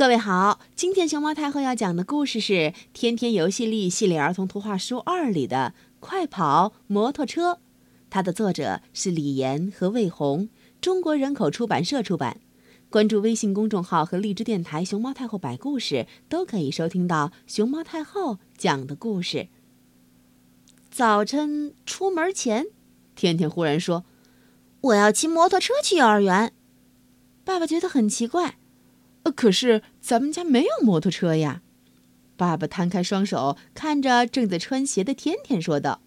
各位好，今天熊猫太后要讲的故事是《天天游戏力系列儿童图画书二》里的《快跑摩托车》，它的作者是李岩和魏红，中国人口出版社出版。关注微信公众号和荔枝电台“熊猫太后摆故事”，都可以收听到熊猫太后讲的故事。早晨出门前，天天忽然说：“我要骑摩托车去幼儿园。”爸爸觉得很奇怪。呃，可是咱们家没有摩托车呀。爸爸摊开双手，看着正在穿鞋的天天，说道：“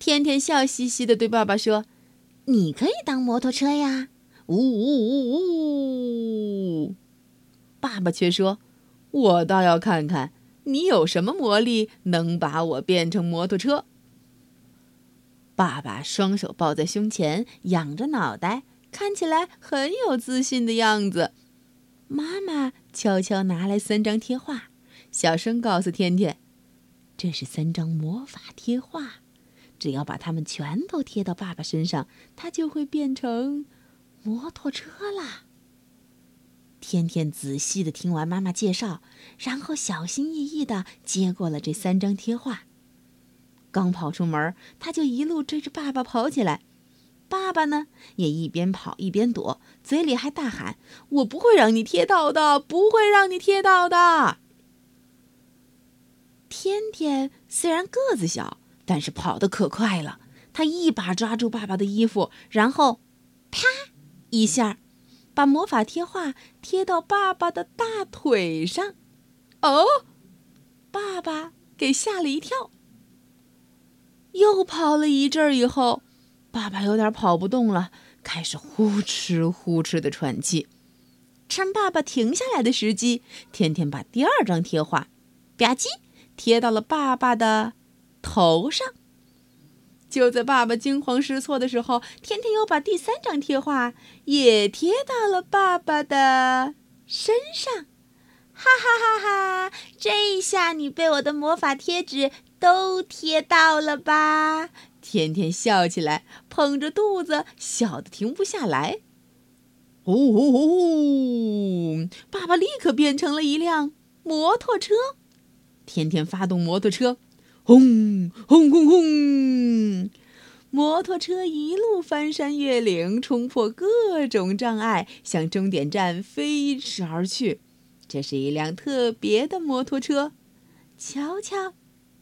天天笑嘻嘻的对爸爸说：‘你可以当摩托车呀！’呜呜呜呜！爸爸却说：‘我倒要看看你有什么魔力，能把我变成摩托车。’爸爸双手抱在胸前，仰着脑袋，看起来很有自信的样子。妈妈悄悄拿来三张贴画，小声告诉天天：“这是三张魔法贴画，只要把它们全都贴到爸爸身上，他就会变成摩托车啦。”天天仔细的听完妈妈介绍，然后小心翼翼的接过了这三张贴画。刚跑出门，他就一路追着爸爸跑起来。爸爸呢，也一边跑一边躲，嘴里还大喊：“我不会让你贴到的，不会让你贴到的。”天天虽然个子小，但是跑得可快了。他一把抓住爸爸的衣服，然后，啪一下，把魔法贴画贴到爸爸的大腿上。哦，爸爸给吓了一跳。又跑了一阵儿以后。爸爸有点跑不动了，开始呼哧呼哧的喘气。趁爸爸停下来的时机，天天把第二张贴画，吧唧贴到了爸爸的头上。就在爸爸惊慌失措的时候，天天又把第三张贴画也贴到了爸爸的身上。哈哈哈哈！这下你被我的魔法贴纸都贴到了吧？天天笑起来，捧着肚子笑得停不下来。哦哦哦！爸爸立刻变成了一辆摩托车。天天发动摩托车，轰轰轰轰！摩托车一路翻山越岭，冲破各种障碍，向终点站飞驰而去。这是一辆特别的摩托车，瞧瞧，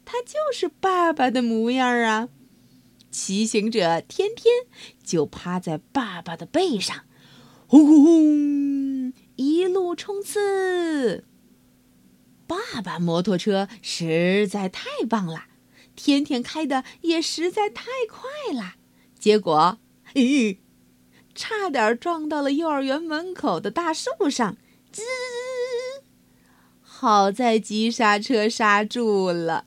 它就是爸爸的模样啊！骑行者天天就趴在爸爸的背上，轰轰轰，一路冲刺。爸爸摩托车实在太棒了，天天开的也实在太快了，结果，咦，差点撞到了幼儿园门口的大树上，吱！好在急刹车刹住了。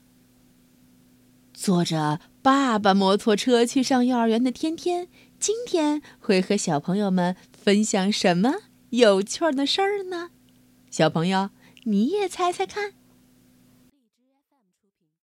坐着爸爸摩托车去上幼儿园的天天，今天会和小朋友们分享什么有趣的事儿呢？小朋友，你也猜猜看。